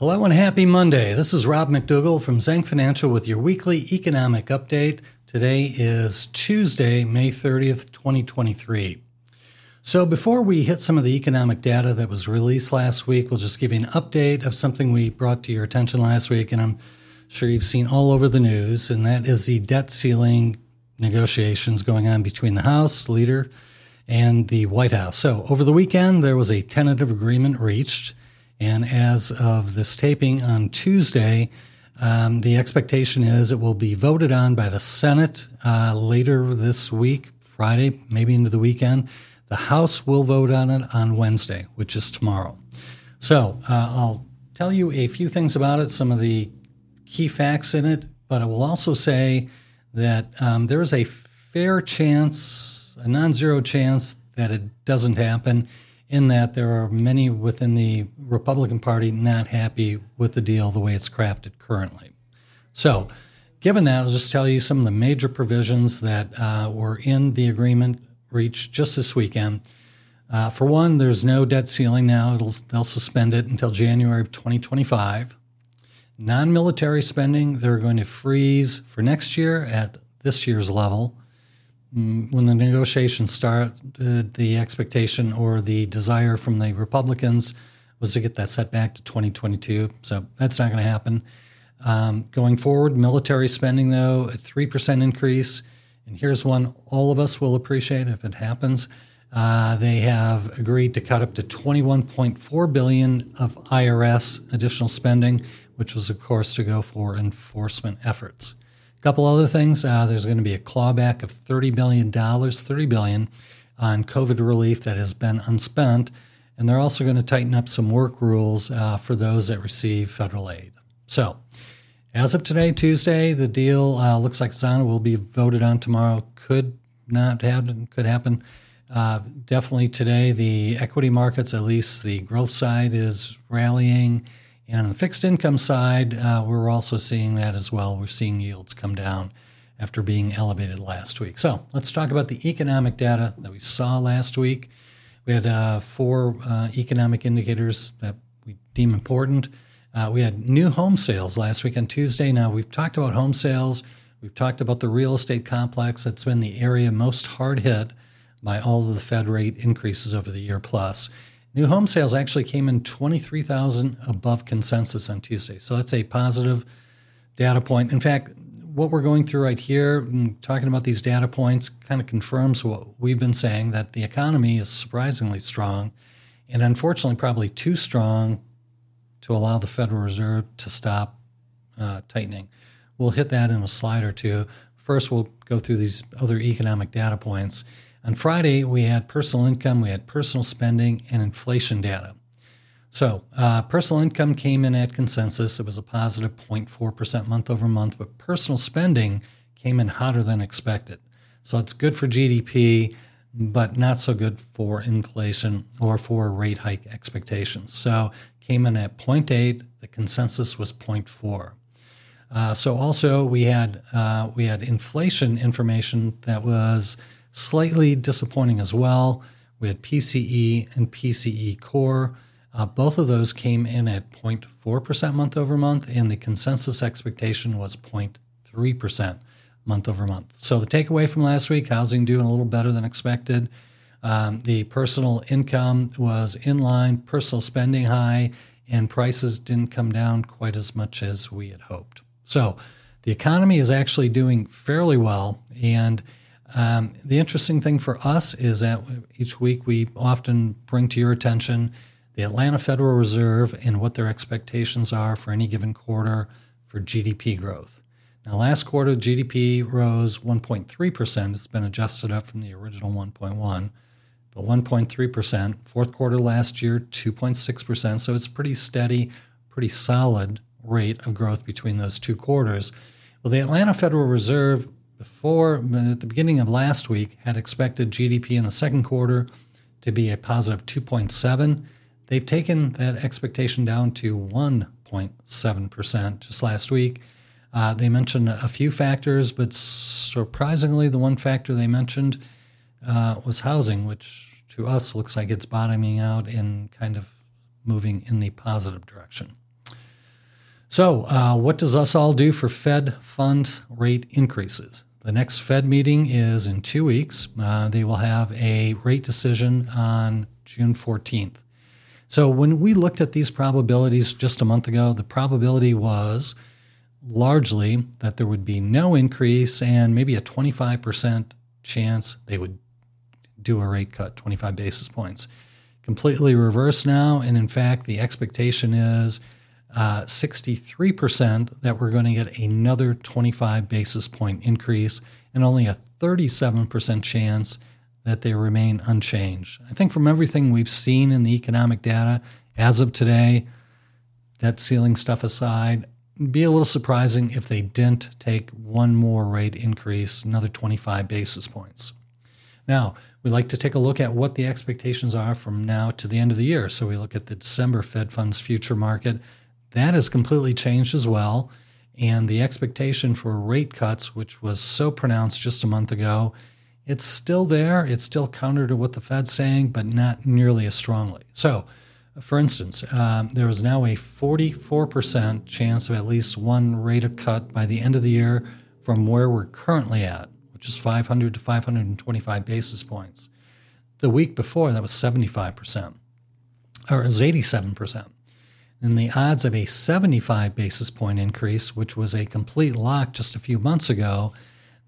Hello and happy Monday. This is Rob McDougall from Zhang Financial with your weekly economic update. Today is Tuesday, May 30th, 2023. So, before we hit some of the economic data that was released last week, we'll just give you an update of something we brought to your attention last week, and I'm sure you've seen all over the news, and that is the debt ceiling negotiations going on between the House leader and the White House. So, over the weekend, there was a tentative agreement reached. And as of this taping on Tuesday, um, the expectation is it will be voted on by the Senate uh, later this week, Friday, maybe into the weekend. The House will vote on it on Wednesday, which is tomorrow. So uh, I'll tell you a few things about it, some of the key facts in it, but I will also say that um, there is a fair chance, a non zero chance, that it doesn't happen in that there are many within the Republican Party not happy with the deal the way it's crafted currently. So, given that, I'll just tell you some of the major provisions that uh, were in the agreement reached just this weekend. Uh, for one, there's no debt ceiling now. It'll, they'll suspend it until January of 2025. Non military spending, they're going to freeze for next year at this year's level. Mm, when the negotiations start, uh, the expectation or the desire from the Republicans was to get that set back to 2022. So that's not going to happen. Um, going forward, military spending, though, a 3% increase. And here's one all of us will appreciate if it happens. Uh, they have agreed to cut up to 21.4 billion of IRS additional spending, which was, of course, to go for enforcement efforts. A couple other things. Uh, there's going to be a clawback of $30 billion, 30 billion on COVID relief that has been unspent. And they're also going to tighten up some work rules uh, for those that receive federal aid. So, as of today, Tuesday, the deal uh, looks like Zana will be voted on tomorrow. Could not happen, could happen. Uh, definitely today, the equity markets, at least the growth side, is rallying. And on the fixed income side, uh, we're also seeing that as well. We're seeing yields come down after being elevated last week. So let's talk about the economic data that we saw last week. We had uh, four uh, economic indicators that we deem important. Uh, we had new home sales last week on Tuesday. Now, we've talked about home sales. We've talked about the real estate complex. That's been the area most hard hit by all of the Fed rate increases over the year plus. New home sales actually came in 23,000 above consensus on Tuesday. So that's a positive data point. In fact, what we're going through right here, talking about these data points, kind of confirms what we've been saying that the economy is surprisingly strong and unfortunately probably too strong to allow the Federal Reserve to stop uh, tightening. We'll hit that in a slide or two. First, we'll go through these other economic data points. On Friday, we had personal income, we had personal spending, and inflation data. So, uh, personal income came in at consensus. It was a positive 0.4% month over month, but personal spending came in hotter than expected. So, it's good for GDP, but not so good for inflation or for rate hike expectations. So, came in at 0.8. The consensus was 0.4. Uh, so, also we had uh, we had inflation information that was Slightly disappointing as well. We had PCE and PCE core. Uh, both of those came in at 0.4% month over month, and the consensus expectation was 0.3% month over month. So the takeaway from last week housing doing a little better than expected. Um, the personal income was in line, personal spending high, and prices didn't come down quite as much as we had hoped. So the economy is actually doing fairly well. And um, the interesting thing for us is that each week we often bring to your attention the Atlanta Federal Reserve and what their expectations are for any given quarter for GDP growth. Now, last quarter, GDP rose 1.3%. It's been adjusted up from the original 1.1, but 1.3%. Fourth quarter last year, 2.6%. So it's pretty steady, pretty solid rate of growth between those two quarters. Well, the Atlanta Federal Reserve before at the beginning of last week had expected GDP in the second quarter to be a positive 2.7. They've taken that expectation down to 1.7% just last week. Uh, they mentioned a few factors, but surprisingly, the one factor they mentioned uh, was housing, which to us looks like it's bottoming out and kind of moving in the positive direction. So, uh, what does us all do for Fed funds rate increases? The next Fed meeting is in two weeks. Uh, they will have a rate decision on June 14th. So, when we looked at these probabilities just a month ago, the probability was largely that there would be no increase and maybe a 25% chance they would do a rate cut, 25 basis points. Completely reversed now, and in fact, the expectation is uh, 63% that we're going to get another 25 basis point increase, and only a 37% chance that they remain unchanged. I think from everything we've seen in the economic data as of today, debt ceiling stuff aside, be a little surprising if they didn't take one more rate increase, another 25 basis points. Now, we like to take a look at what the expectations are from now to the end of the year. So we look at the December Fed funds future market that has completely changed as well. And the expectation for rate cuts, which was so pronounced just a month ago, it's still there. It's still counter to what the Fed's saying, but not nearly as strongly. So, for instance, uh, there is now a 44% chance of at least one rate of cut by the end of the year from where we're currently at, which is 500 to 525 basis points. The week before, that was 75%, or it was 87% And the odds of a 75 basis point increase, which was a complete lock just a few months ago,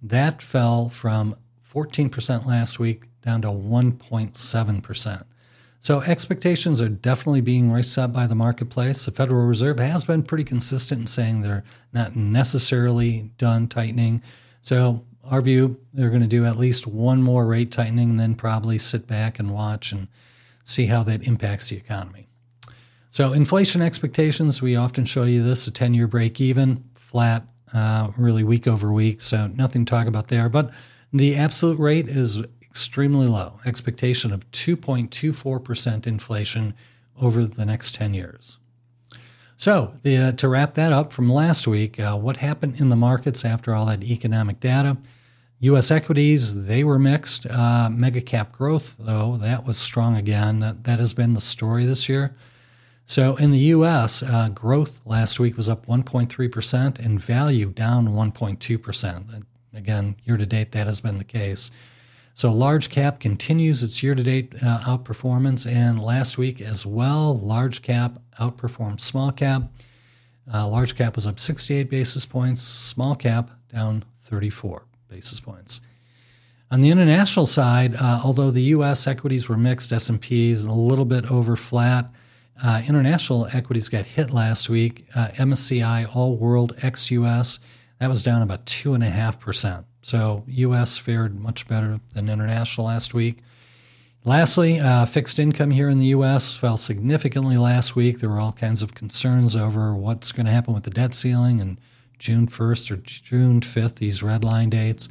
that fell from 14% last week down to 1.7%. So expectations are definitely being reset by the marketplace. The Federal Reserve has been pretty consistent in saying they're not necessarily done tightening. So our view, they're going to do at least one more rate tightening and then probably sit back and watch and see how that impacts the economy. So, inflation expectations, we often show you this a 10 year break even, flat, uh, really week over week. So, nothing to talk about there. But the absolute rate is extremely low expectation of 2.24% inflation over the next 10 years. So, the, uh, to wrap that up from last week, uh, what happened in the markets after all that economic data? U.S. equities, they were mixed. Uh, mega cap growth, though, that was strong again. That, that has been the story this year. So in the US, uh, growth last week was up 1.3% and value down 1.2%. Again, year to date, that has been the case. So large cap continues its year to date uh, outperformance, and last week as well, large cap outperformed small cap. Uh, large cap was up 68 basis points, small cap down 34 basis points. On the international side, uh, although the U.S. equities were mixed, S&Ps a little bit over flat. Uh, international equities got hit last week. Uh, MSCI All World ex US, that was down about 2.5%. So US fared much better than international last week. Lastly, uh, fixed income here in the US fell significantly last week. There were all kinds of concerns over what's going to happen with the debt ceiling and June 1st or June 5th, these red line dates.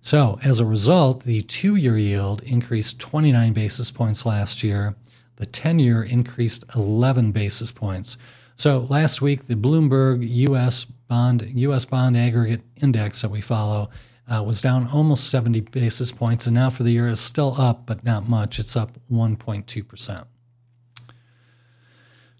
So, as a result, the two year yield increased 29 basis points last year the 10 year increased 11 basis points. So last week, the Bloomberg U.S. bond U.S. bond aggregate index that we follow uh, was down almost 70 basis points, and now for the year is still up, but not much. It's up 1.2 percent.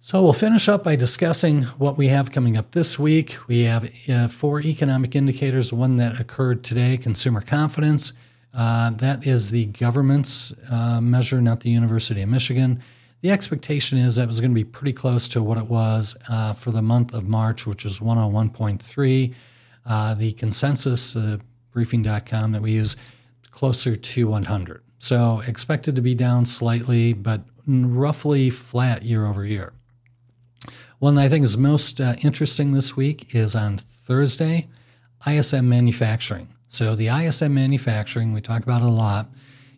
So we'll finish up by discussing what we have coming up this week. We have uh, four economic indicators. One that occurred today: consumer confidence. Uh, that is the government's uh, measure, not the University of Michigan. The expectation is that it was going to be pretty close to what it was uh, for the month of March, which was 101.3. Uh, the consensus, uh, briefing.com that we use, closer to 100. So expected to be down slightly, but roughly flat year over year. One that I think is most uh, interesting this week is on Thursday, ISM manufacturing. So the ISM manufacturing, we talk about a lot,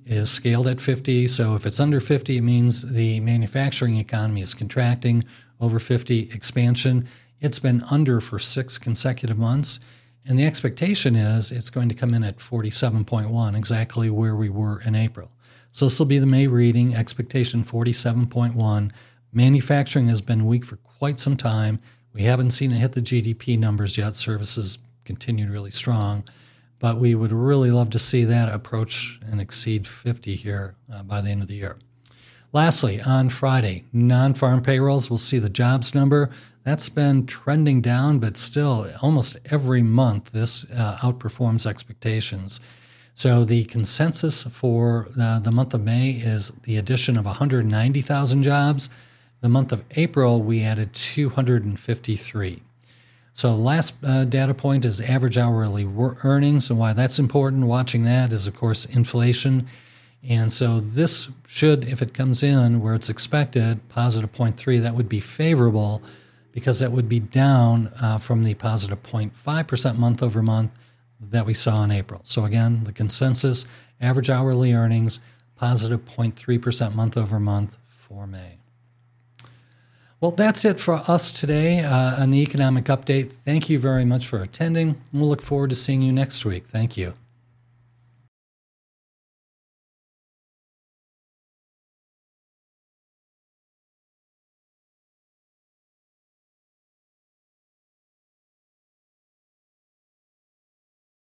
is scaled at 50. So if it's under 50, it means the manufacturing economy is contracting. Over 50, expansion. It's been under for six consecutive months. And the expectation is it's going to come in at 47.1, exactly where we were in April. So this will be the May reading, expectation 47.1. Manufacturing has been weak for quite some time. We haven't seen it hit the GDP numbers yet. Services continued really strong but we would really love to see that approach and exceed 50 here uh, by the end of the year. Lastly, on Friday, non farm payrolls, we'll see the jobs number. That's been trending down, but still, almost every month, this uh, outperforms expectations. So the consensus for uh, the month of May is the addition of 190,000 jobs. The month of April, we added 253. So, last uh, data point is average hourly earnings. And why that's important, watching that is, of course, inflation. And so, this should, if it comes in where it's expected, positive 0.3, that would be favorable because that would be down uh, from the positive 0.5% month over month that we saw in April. So, again, the consensus average hourly earnings, positive 0.3% month over month for May. Well, that's it for us today uh, on the Economic Update. Thank you very much for attending. We'll look forward to seeing you next week. Thank you.